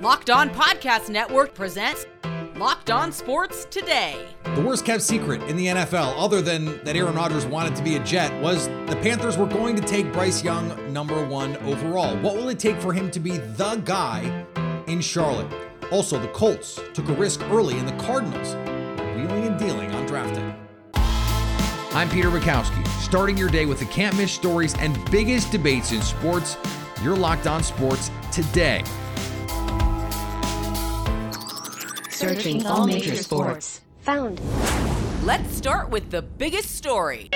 Locked On Podcast Network presents Locked On Sports Today. The worst kept secret in the NFL, other than that Aaron Rodgers wanted to be a Jet, was the Panthers were going to take Bryce Young number one overall. What will it take for him to be the guy in Charlotte? Also, the Colts took a risk early, and the Cardinals wheeling and dealing on draft day. I'm Peter Bukowski, starting your day with the can't miss stories and biggest debates in sports. You're locked on sports today. Searching all major sports. Found. Let's start with the biggest story.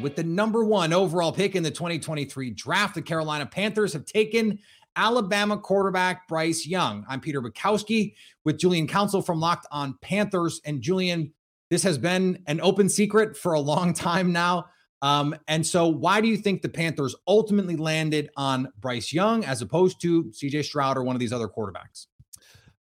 With the number one overall pick in the 2023 draft, the Carolina Panthers have taken Alabama quarterback Bryce Young. I'm Peter Bukowski with Julian Council from Locked on Panthers. And Julian, this has been an open secret for a long time now. Um, and so, why do you think the Panthers ultimately landed on Bryce Young as opposed to CJ Stroud or one of these other quarterbacks?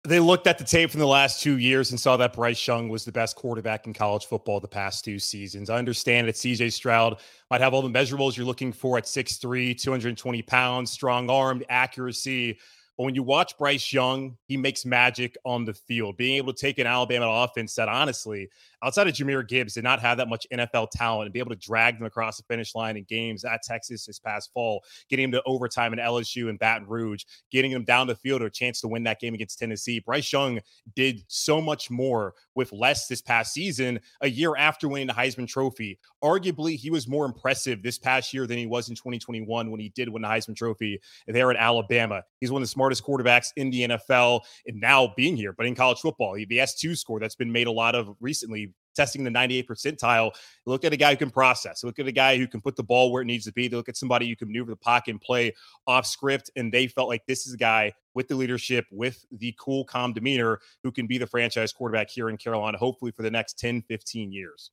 They looked at the tape from the last two years and saw that Bryce Young was the best quarterback in college football the past two seasons. I understand that CJ Stroud might have all the measurables you're looking for at 6'3, 220 pounds, strong armed, accuracy. But when you watch Bryce Young, he makes magic on the field. Being able to take an Alabama offense that honestly outside of Jahmyr Gibbs, did not have that much NFL talent and be able to drag them across the finish line in games at Texas this past fall, getting them to overtime in LSU and Baton Rouge, getting them down the field or a chance to win that game against Tennessee. Bryce Young did so much more with less this past season, a year after winning the Heisman Trophy. Arguably, he was more impressive this past year than he was in 2021 when he did win the Heisman Trophy there at Alabama. He's one of the smartest quarterbacks in the NFL and now being here, but in college football, the S2 score that's been made a lot of recently testing the 98 percentile. Look at a guy who can process. Look at a guy who can put the ball where it needs to be. They look at somebody who can maneuver the pocket and play off script. And they felt like this is a guy with the leadership, with the cool, calm demeanor who can be the franchise quarterback here in Carolina, hopefully for the next 10, 15 years.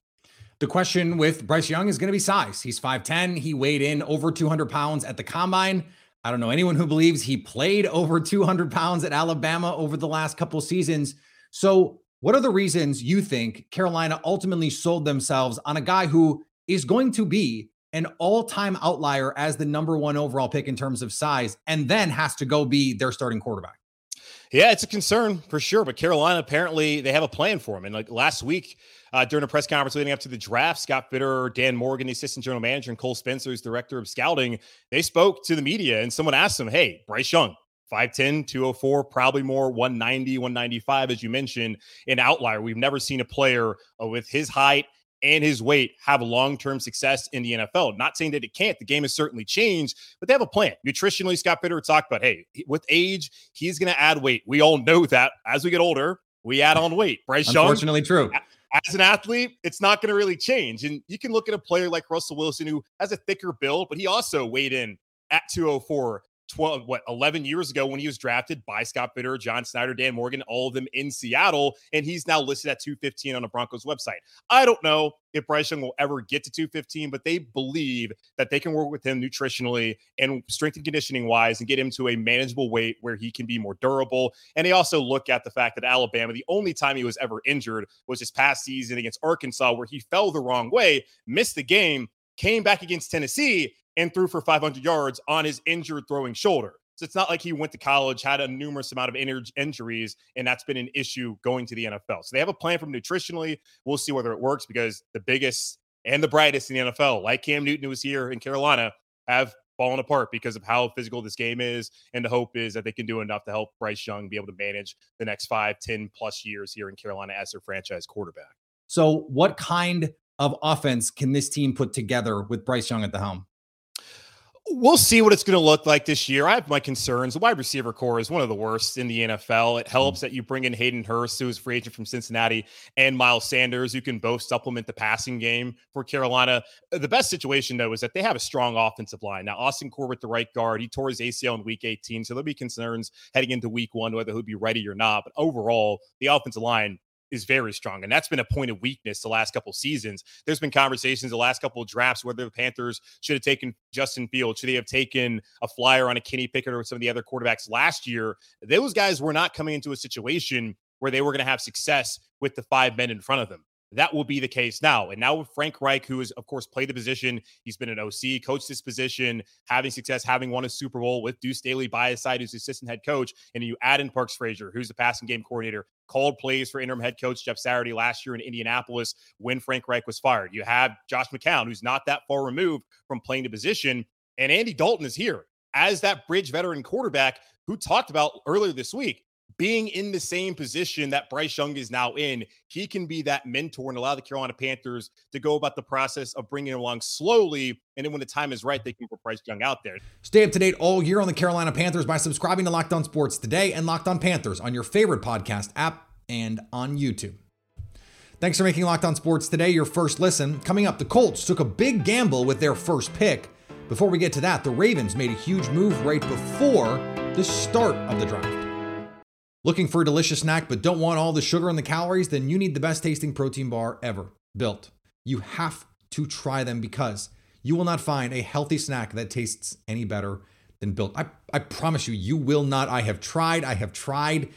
The question with Bryce Young is going to be size. He's 5'10. He weighed in over 200 pounds at the combine. I don't know anyone who believes he played over 200 pounds at Alabama over the last couple seasons. So what are the reasons you think Carolina ultimately sold themselves on a guy who is going to be an all time outlier as the number one overall pick in terms of size and then has to go be their starting quarterback? Yeah, it's a concern for sure. But Carolina apparently they have a plan for him. And like last week, uh, during a press conference leading up to the draft, Scott Fitterer, Dan Morgan, the assistant general manager, and Cole Spencer, who's director of scouting, they spoke to the media and someone asked them, Hey, Bryce Young, 5'10, 204, probably more 190, 195, as you mentioned, an outlier. We've never seen a player uh, with his height and his weight have long term success in the NFL. Not saying that it can't. The game has certainly changed, but they have a plan. Nutritionally, Scott Fitterer talked about hey, with age, he's going to add weight. We all know that as we get older, we add on weight. Bryce Young, Unfortunately, true. As an athlete, it's not going to really change. And you can look at a player like Russell Wilson, who has a thicker build, but he also weighed in at 204 12, what, 11 years ago when he was drafted by Scott Fitterer, John Schneider, Dan Morgan, all of them in Seattle. And he's now listed at 215 on the Broncos website. I don't know if Bryce Young will ever get to 215, but they believe that they can work with him nutritionally and strength and conditioning wise and get him to a manageable weight where he can be more durable. And they also look at the fact that Alabama, the only time he was ever injured was his past season against Arkansas, where he fell the wrong way, missed the game, came back against Tennessee and threw for 500 yards on his injured throwing shoulder. So it's not like he went to college, had a numerous amount of in- injuries, and that's been an issue going to the NFL. So they have a plan from nutritionally. We'll see whether it works because the biggest and the brightest in the NFL, like Cam Newton, who was here in Carolina, have fallen apart because of how physical this game is. And the hope is that they can do enough to help Bryce Young be able to manage the next five, 10 plus years here in Carolina as their franchise quarterback. So, what kind of offense can this team put together with Bryce Young at the helm? We'll see what it's going to look like this year. I have my concerns. The wide receiver corps is one of the worst in the NFL. It helps that you bring in Hayden Hurst, who is free agent from Cincinnati, and Miles Sanders, who can both supplement the passing game for Carolina. The best situation, though, is that they have a strong offensive line. Now, Austin Corbett, the right guard, he tore his ACL in week 18, so there'll be concerns heading into week one whether he'll be ready or not. But overall, the offensive line is very strong. And that's been a point of weakness the last couple seasons. There's been conversations the last couple of drafts whether the Panthers should have taken Justin Fields, should they have taken a flyer on a Kenny Pickett or some of the other quarterbacks last year. Those guys were not coming into a situation where they were going to have success with the five men in front of them. That will be the case now. And now with Frank Reich, who has, of course, played the position, he's been an OC, coached this position, having success, having won a Super Bowl with Deuce Staley by his side, who's assistant head coach. And you add in Parks Frazier, who's the passing game coordinator, called plays for interim head coach Jeff Saturday last year in Indianapolis when Frank Reich was fired. You have Josh McCown, who's not that far removed from playing the position. And Andy Dalton is here as that bridge veteran quarterback who talked about earlier this week being in the same position that Bryce Young is now in, he can be that mentor and allow the Carolina Panthers to go about the process of bringing along slowly. And then when the time is right, they can put Bryce Young out there. Stay up to date all year on the Carolina Panthers by subscribing to Locked On Sports today and Locked On Panthers on your favorite podcast app and on YouTube. Thanks for making Locked On Sports today your first listen. Coming up, the Colts took a big gamble with their first pick. Before we get to that, the Ravens made a huge move right before the start of the draft. Looking for a delicious snack but don't want all the sugar and the calories? Then you need the best tasting protein bar ever built. You have to try them because you will not find a healthy snack that tastes any better than built. I, I promise you, you will not. I have tried, I have tried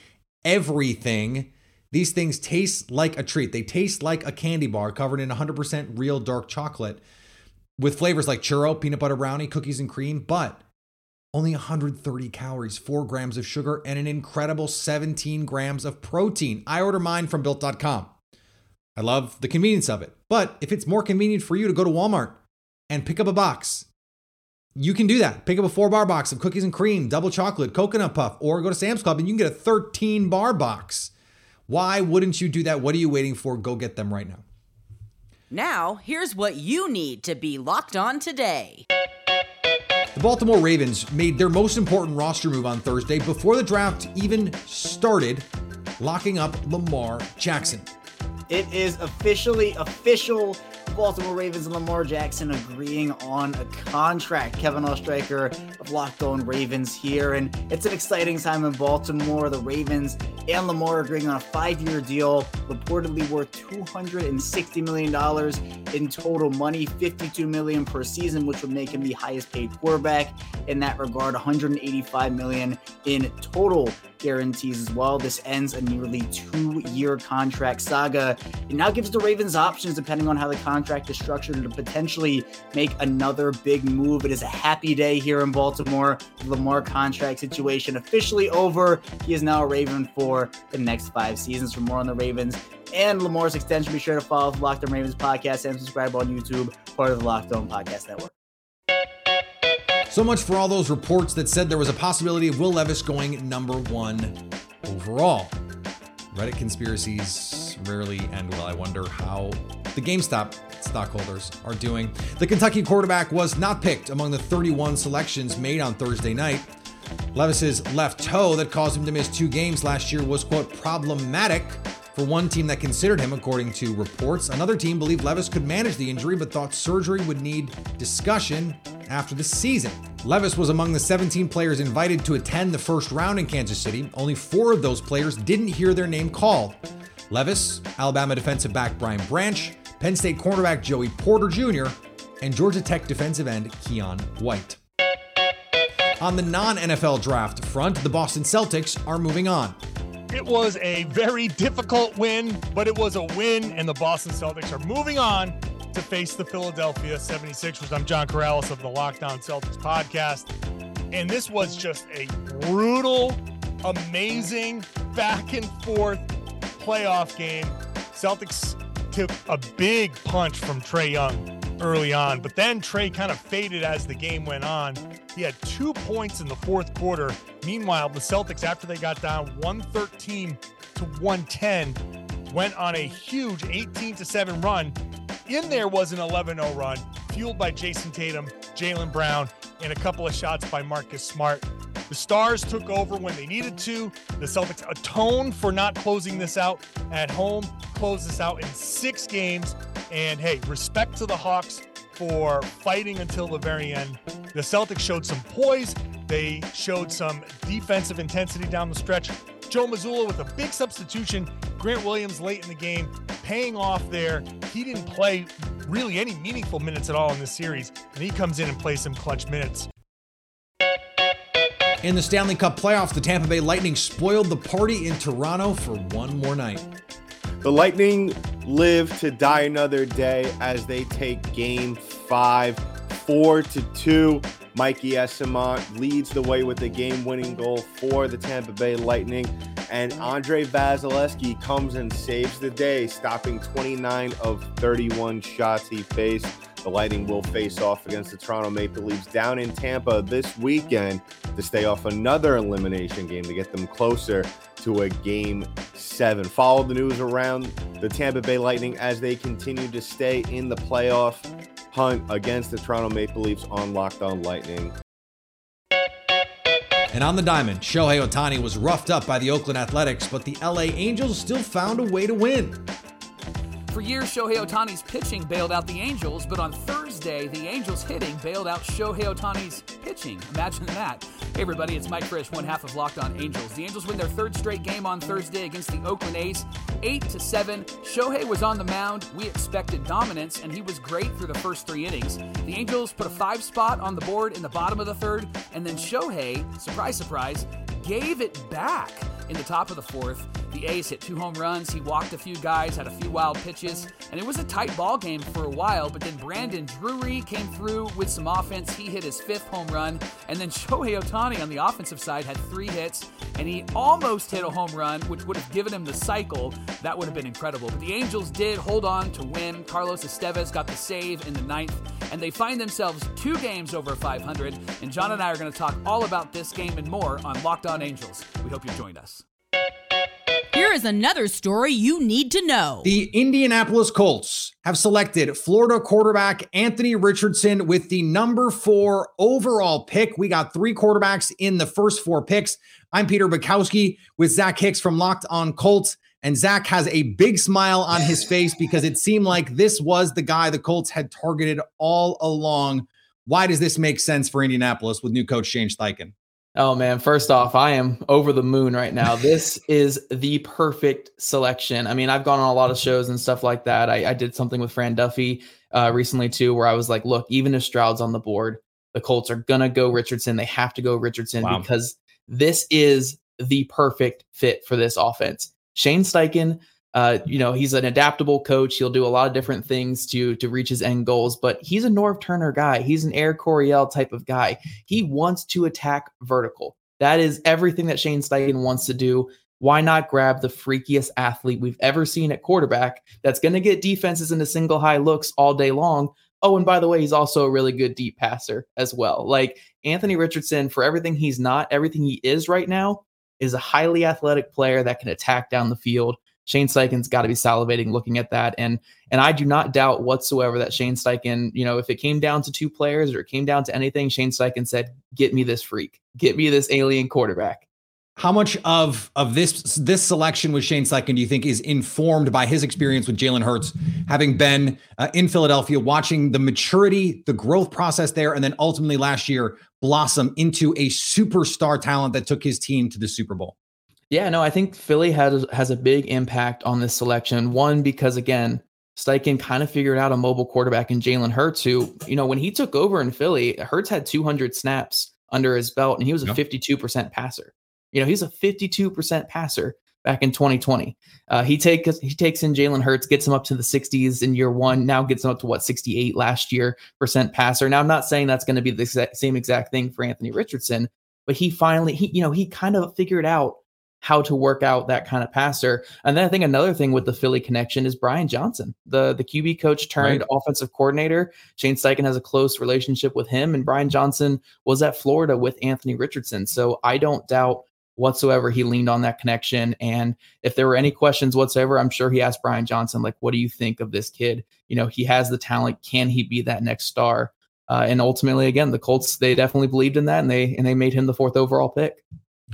everything. These things taste like a treat. They taste like a candy bar covered in 100% real dark chocolate with flavors like churro, peanut butter brownie, cookies and cream, but only 130 calories, 4 grams of sugar, and an incredible 17 grams of protein. I order mine from built.com. I love the convenience of it. But if it's more convenient for you to go to Walmart and pick up a box, you can do that. Pick up a four bar box of cookies and cream, double chocolate, coconut puff, or go to Sam's Club and you can get a 13 bar box. Why wouldn't you do that? What are you waiting for? Go get them right now. Now, here's what you need to be locked on today. The Baltimore Ravens made their most important roster move on Thursday before the draft even started, locking up Lamar Jackson. It is officially official. Baltimore Ravens and Lamar Jackson agreeing on a contract. Kevin Oestreicher of Locked On Ravens here, and it's an exciting time in Baltimore. The Ravens and Lamar agreeing on a five-year deal, reportedly worth $260 million in total money, 52 million per season, which would make him the highest-paid quarterback in that regard. 185 million in total guarantees as well. This ends a nearly two-year contract saga. It now gives the Ravens options depending on how the contract is structured to potentially make another big move. It is a happy day here in Baltimore. The Lamar contract situation officially over. He is now a Raven for the next five seasons. For more on the Ravens and Lamar's extension, be sure to follow the Locked On Ravens podcast and subscribe on YouTube, part of the Locked On Podcast Network. So much for all those reports that said there was a possibility of Will Levis going number one overall. Reddit conspiracies rarely end well. I wonder how the GameStop stockholders are doing. The Kentucky quarterback was not picked among the 31 selections made on Thursday night. Levis's left toe that caused him to miss two games last year was, quote, problematic for one team that considered him, according to reports. Another team believed Levis could manage the injury but thought surgery would need discussion after the season. Levis was among the 17 players invited to attend the first round in Kansas City. Only four of those players didn't hear their name called. Levis, Alabama defensive back Brian Branch, Penn State cornerback Joey Porter Jr., and Georgia Tech defensive end Keon White. On the non NFL draft front, the Boston Celtics are moving on. It was a very difficult win, but it was a win, and the Boston Celtics are moving on to face the Philadelphia 76ers. I'm John Karalis of the Locked On Celtics podcast, and this was just a brutal, amazing, back and forth playoff game. Celtics took a big punch from Trae Young early on, but then Trae kind of faded as the game went on. He had two points in the fourth quarter. Meanwhile, the Celtics, after they got down 113 to 110, went on a huge 18 to 7 run. In there was an 11 0 run, fueled by Jayson Tatum, Jaylen Brown, and a couple of shots by Marcus Smart. The Stars took over when they needed to. The Celtics atoned for not closing this out at home, closed this out in six games. And hey, respect to the Hawks for fighting until the very end. The Celtics showed some poise. They showed some defensive intensity down the stretch. Joe Mazzulla with a big substitution. Grant Williams late in the game, paying off there. He didn't play really any meaningful minutes at all in this series, and he comes in and plays some clutch minutes. In the Stanley Cup playoffs, the Tampa Bay Lightning spoiled the party in Toronto for one more night. The Lightning live to die another day as they take game five, four to two. Mikey Eyssimont leads the way with the game winning goal for the Tampa Bay Lightning. And Andrei Vasilevskiy comes and saves the day, stopping 29 of 31 shots he faced. The Lightning will face off against the Toronto Maple Leafs down in Tampa this weekend to stay off another elimination game to get them closer to a game seven. Follow the news around the Tampa Bay Lightning as they continue to stay in the playoff hunt against the Toronto Maple Leafs on Locked On Lightning. And on the diamond, Shohei Ohtani was roughed up by the Oakland Athletics, but the LA Angels still found a way to win. For years, Shohei Ohtani's pitching bailed out the Angels, but on Thursday, the Angels hitting bailed out Shohei Ohtani's pitching. Imagine that. Hey, everybody, it's Mike Frisch, one half of Locked On Angels. The Angels win their third straight game on Thursday against the Oakland A's, 8 to 7. Shohei was on the mound. We expected dominance, and he was great through the first three innings. The Angels put a five spot on the board in the bottom of the third, and then Shohei, surprise, surprise, gave it back in the top of the fourth. The A's hit two home runs. He walked a few guys, had a few wild pitches, and it was a tight ball game for a while. But then Brandon Drury came through with some offense. He hit his fifth home run, and then Shohei Ohtani on the offensive side had three hits, and he almost hit a home run, which would have given him the cycle. That would have been incredible. But the Angels did hold on to win. Carlos Estevez got the save in the ninth, and they find themselves two games over 500. And John and I are going to talk all about this game and more on Locked On Angels. We hope you've joined us. Here is another story you need to know. The Indianapolis Colts have selected Florida quarterback Anthony Richardson with the number four overall pick. We got three quarterbacks in the first four picks. I'm Peter Bukowski with Zach Hicks from Locked on Colts. And Zach has a big smile on his face because it seemed like this was the guy the Colts had targeted all along. Why does this make sense for Indianapolis with new coach Shane Steichen? Oh man, first off, I am over the moon right now. This is the perfect selection. I mean, I've gone on a lot of shows and stuff like that. I, I did something with Fran Duffy uh, recently too, where I was like, look, even if Stroud's on the board, the Colts are gonna go Richardson. They have to go Richardson wow. because this is the perfect fit for this offense. Shane Steichen uh, you know, he's an adaptable coach. He'll do a lot of different things to to reach his end goals, but he's a Norv Turner guy. He's an Air Coryell type of guy. He wants to attack vertical. That is everything that Shane Steichen wants to do. Why not grab the freakiest athlete we've ever seen at quarterback that's going to get defenses into single high looks all day long? Oh, and by the way, he's also a really good deep passer as well. Like Anthony Richardson, for everything he's not, everything he is right now, is a highly athletic player that can attack down the field. Shane Steichen's got to be salivating looking at that. And and I do not doubt whatsoever that Shane Steichen, you know, if it came down to two players or it came down to anything, Shane Steichen said, "Get me this freak, get me this alien quarterback." How much of of this this selection with Shane Steichen do you think is informed by his experience with Jalen Hurts, having been uh, in Philadelphia, watching the maturity, the growth process there, and then ultimately last year blossom into a superstar talent that took his team to the Super Bowl? Yeah, no, I think Philly has has a big impact on this selection. One, because again, Steichen kind of figured out a mobile quarterback in Jalen Hurts, who, you know, when he took over in Philly, Hurts had 200 snaps under his belt and he was a 52% passer. You know, he's a 52% passer back in 2020. Uh, he takes he takes in Jalen Hurts, gets him up to the 60s in year one. Now gets him up to what 68 last year percent passer. Now I'm not saying that's going to be the exact, same exact thing for Anthony Richardson, but he finally he you know he kind of figured out how to work out that kind of passer. And then I think another thing with the Philly connection is Brian Johnson, the the QB coach turned right. offensive coordinator. Shane Steichen has a close relationship with him, and Brian Johnson was at Florida with Anthony Richardson. So I don't doubt whatsoever he leaned on that connection. And if there were any questions whatsoever, I'm sure he asked Brian Johnson, like, what do you think of this kid? You know, he has the talent. Can he be that next star? Uh, and ultimately, again, the Colts they definitely believed in that, and they and they made him the fourth overall pick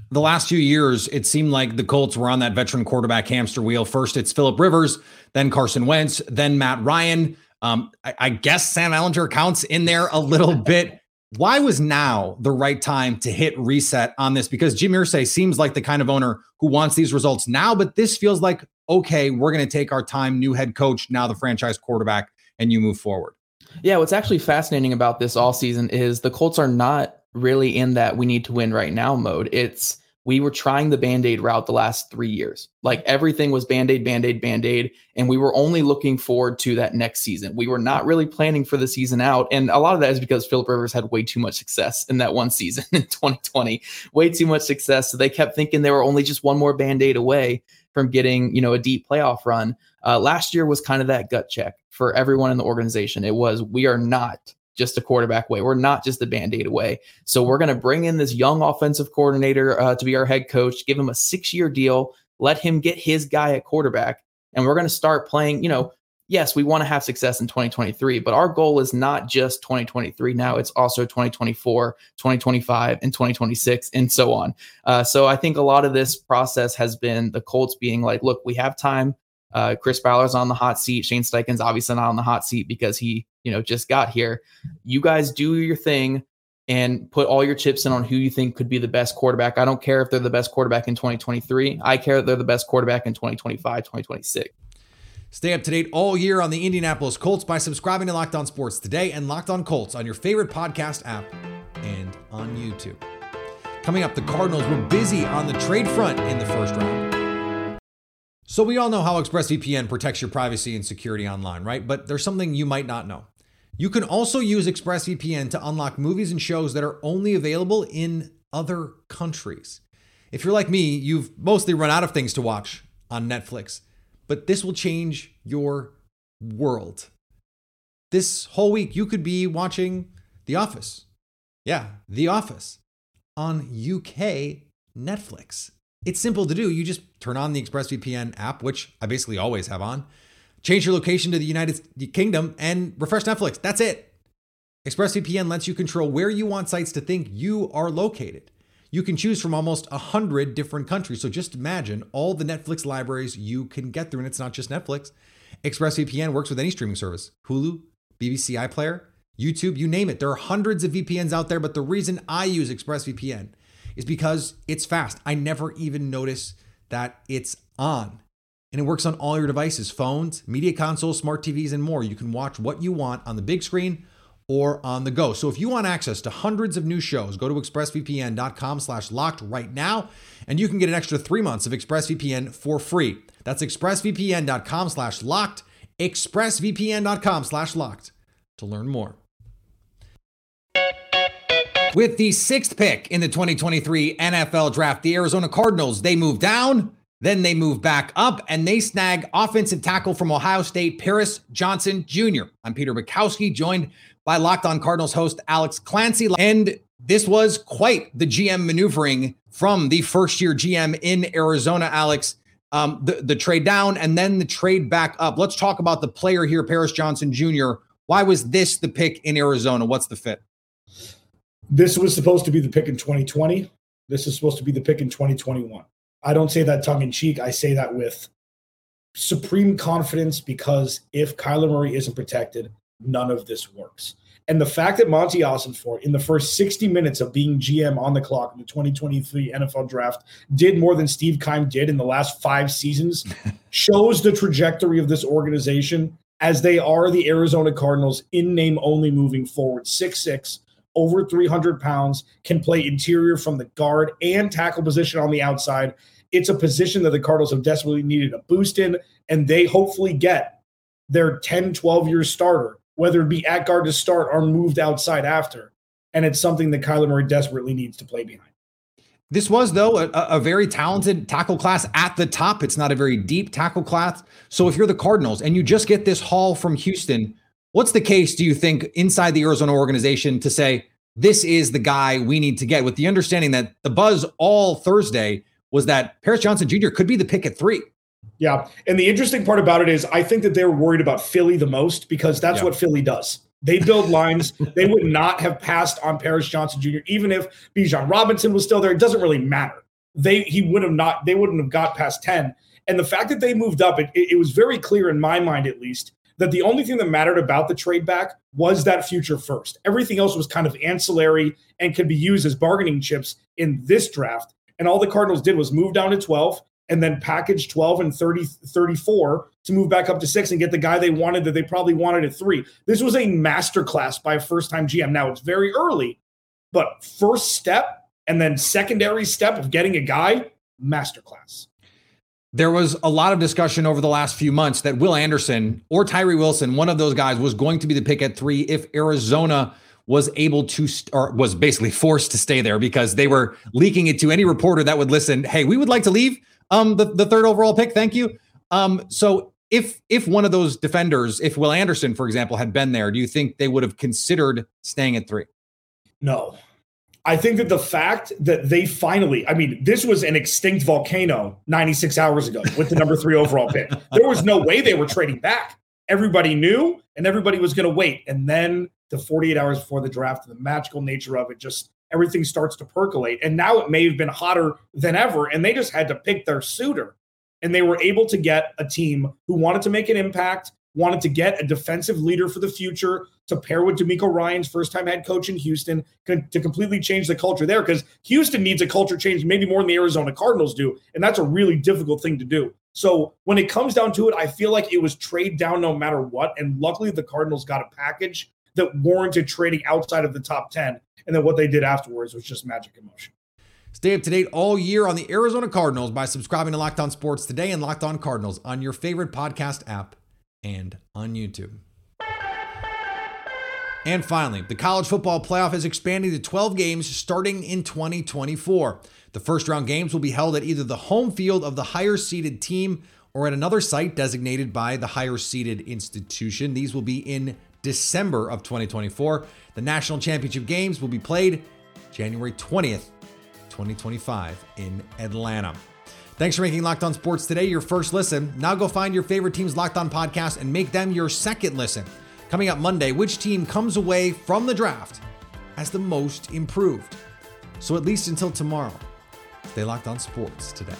the last few years, it seemed like the Colts were on that veteran quarterback hamster wheel. First, it's Philip Rivers, then Carson Wentz, then Matt Ryan. Um, I, I, guess Sam Ehlinger counts in there a little bit. Why was now the right time to hit reset on this? Because Jim Irsay seems like the kind of owner who wants these results now, but this feels like okay, we're going to take our time. New head coach, now the franchise quarterback, and you move forward. Yeah, what's actually fascinating about this all season is the Colts are not really in that we need to win right now mode. It's we were trying the band aid route the last three years. Like everything was band aid, band aid, band aid. And we were only looking forward to that next season. We were not really planning for the season out. And a lot of that is because Philip Rivers had way too much success in that one season in 2020, way too much success. So they kept thinking they were only just one more band aid away from getting, you know, a deep playoff run. Uh, last year was kind of that gut check for everyone in the organization. It was, we are not just a quarterback away. We're not just a band aid away. So we're going to bring in this young offensive coordinator uh, to be our head coach, give him a six year deal, let him get his guy at quarterback. And we're going to start playing, you know, yes, we want to have success in 2023, but our goal is not just 2023 now, it's also 2024, 2025, and 2026, and so on. Uh, so I think a lot of this process has been the Colts being like, look, we have time. Uh, Chris Ballard's on the hot seat. Shane Steichen's obviously not on the hot seat because he you know just got here you guys do your thing and put all your chips in on who you think could be the best quarterback i don't care if they're the best quarterback in 2023 i care that they're the best quarterback in 2025 2026 Stay up to date all year on the Indianapolis Colts by subscribing to Locked On Sports today and Locked On Colts on your favorite podcast app and on YouTube. Coming up, the Cardinals were busy on the trade front in the first round. So, we all know how ExpressVPN protects your privacy and security online, right? But there's something you might not know. You can also use ExpressVPN to unlock movies and shows that are only available in other countries. If you're like me, you've mostly run out of things to watch on Netflix, but this will change your world. This whole week, you could be watching The Office. Yeah, The Office on UK Netflix. It's simple to do. You just turn on the ExpressVPN app, which I basically always have on change your location to the United Kingdom, and refresh Netflix. That's it. ExpressVPN lets you control where you want sites to think you are located. You can choose from almost 100 different countries. So just imagine all the Netflix libraries you can get through. And it's not just Netflix. ExpressVPN works with any streaming service Hulu, BBC iPlayer, YouTube, you name it. There are hundreds of VPNs out there, but the reason I use ExpressVPN is because it's fast. I never even notice that it's on and it works on all your devices phones, media consoles, smart TVs, and more. You can watch what you want on the big screen or on the go. So if you want access to hundreds of new shows, go to expressvpn.com slash locked right now, and you can get an extra three months of ExpressVPN for free. That's expressvpn.com slash locked, expressvpn.com slash locked to learn more. With the sixth pick in the 2023 NFL draft, the Arizona Cardinals, they move down then they move back up and they snag offensive tackle from Ohio State, Paris Johnson Jr. I'm Peter Bukowski, joined by Locked On Cardinals host Alex Clancy. And this was quite the GM maneuvering from the first year GM in Arizona, Alex. Um, the, the trade down and then the trade back up. Let's talk about the player here, Paris Johnson Jr. Why was this the pick in Arizona? What's the fit? This was supposed to be the pick in 2020. This is supposed to be the pick in 2021. I don't say that tongue in cheek. I say that with supreme confidence because if Kyler Murray isn't protected, none of this works. And the fact that Monti Ossenfort, in the first 60 minutes of being GM on the clock in the 2023 NFL draft, did more than Steve Keim did in the last five seasons shows the trajectory of this organization as they are the Arizona Cardinals in name only moving forward. 6 6, over 300 pounds, can play interior from the guard and tackle position on the outside. It's a position that the Cardinals have desperately needed a boost in, and they hopefully get their 10, 12 year starter, whether it be at guard to start or moved outside after. And it's something that Kyler Murray desperately needs to play behind. This was, though, a, a, very talented tackle class at the top. It's not a very deep tackle class. So if you're the Cardinals and you just get this haul from Houston, What's the case, do you think, inside the Arizona organization to say, this is the guy we need to get with the understanding that the buzz all Thursday was that Paris Johnson Jr. could be the pick at three? Yeah. And the interesting part about it is I think that they're worried about Philly the most because that's yeah. what Philly does. They build lines. they would not have passed on Paris Johnson Jr. even if Bijan Robinson was still there. It doesn't really matter. They he would have not. They wouldn't have got past ten. And the fact that they moved up, it, it was very clear in my mind, at least, that the only thing that mattered about the trade back was that future first. Everything else was kind of ancillary and could be used as bargaining chips in this draft. And all the Cardinals did was move down to 12 and then package 12 and 30, 34 to move back up to six and get the guy they wanted that they probably wanted at three. This was a masterclass by a first time GM. Now it's very early, but first step And then secondary step of getting a guy, masterclass. There was a lot of discussion over the last few months that Will Anderson or Tyree Wilson, one of those guys, was going to be the pick at three if Arizona was able to st- or was basically forced to stay there because they were leaking it to any reporter that would listen. Hey, we would like to leave um, the, the third overall pick. Thank you. Um, so if if one of those defenders, if Will Anderson, for example, had been there, do you think they would have considered staying at three? No. I think that the fact that they finally, I mean, this was an extinct volcano 96 hours ago with the number three overall pick. There was no way they were trading back. Everybody knew and everybody was going to wait. And then the 48 hours before the draft, the magical nature of it, just everything starts to percolate. And now it may have been hotter than ever. And they just had to pick their suitor. And they were able to get a team who wanted to make an impact, wanted to get a defensive leader for the future to pair with DeMeco Ryans first time head coach in Houston to completely change the culture there because Houston needs a culture change maybe more than the Arizona Cardinals do. And that's a really difficult thing to do. So when it comes down to it, I feel like it was trade down no matter what. And luckily, the Cardinals got a package that warranted trading outside of the top 10. And then what they did afterwards was just magic emotion. Stay up to date all year on the Arizona Cardinals by subscribing to Locked On Sports today and Locked On Cardinals on your favorite podcast app and on YouTube. And finally, the college football playoff is expanding to 12 games starting in 2024. The first round games will be held at either the home field of the higher seeded team or at another site designated by the higher seeded institution. These will be in December of 2024. The national championship games will be played January 20th, 2025 in Atlanta. Thanks for making Locked On Sports today your first listen. Now go find your favorite team's Locked On podcast and make them your second listen. Coming up Monday, which team comes away from the draft as the most improved? So at least until tomorrow, stay locked on sports today.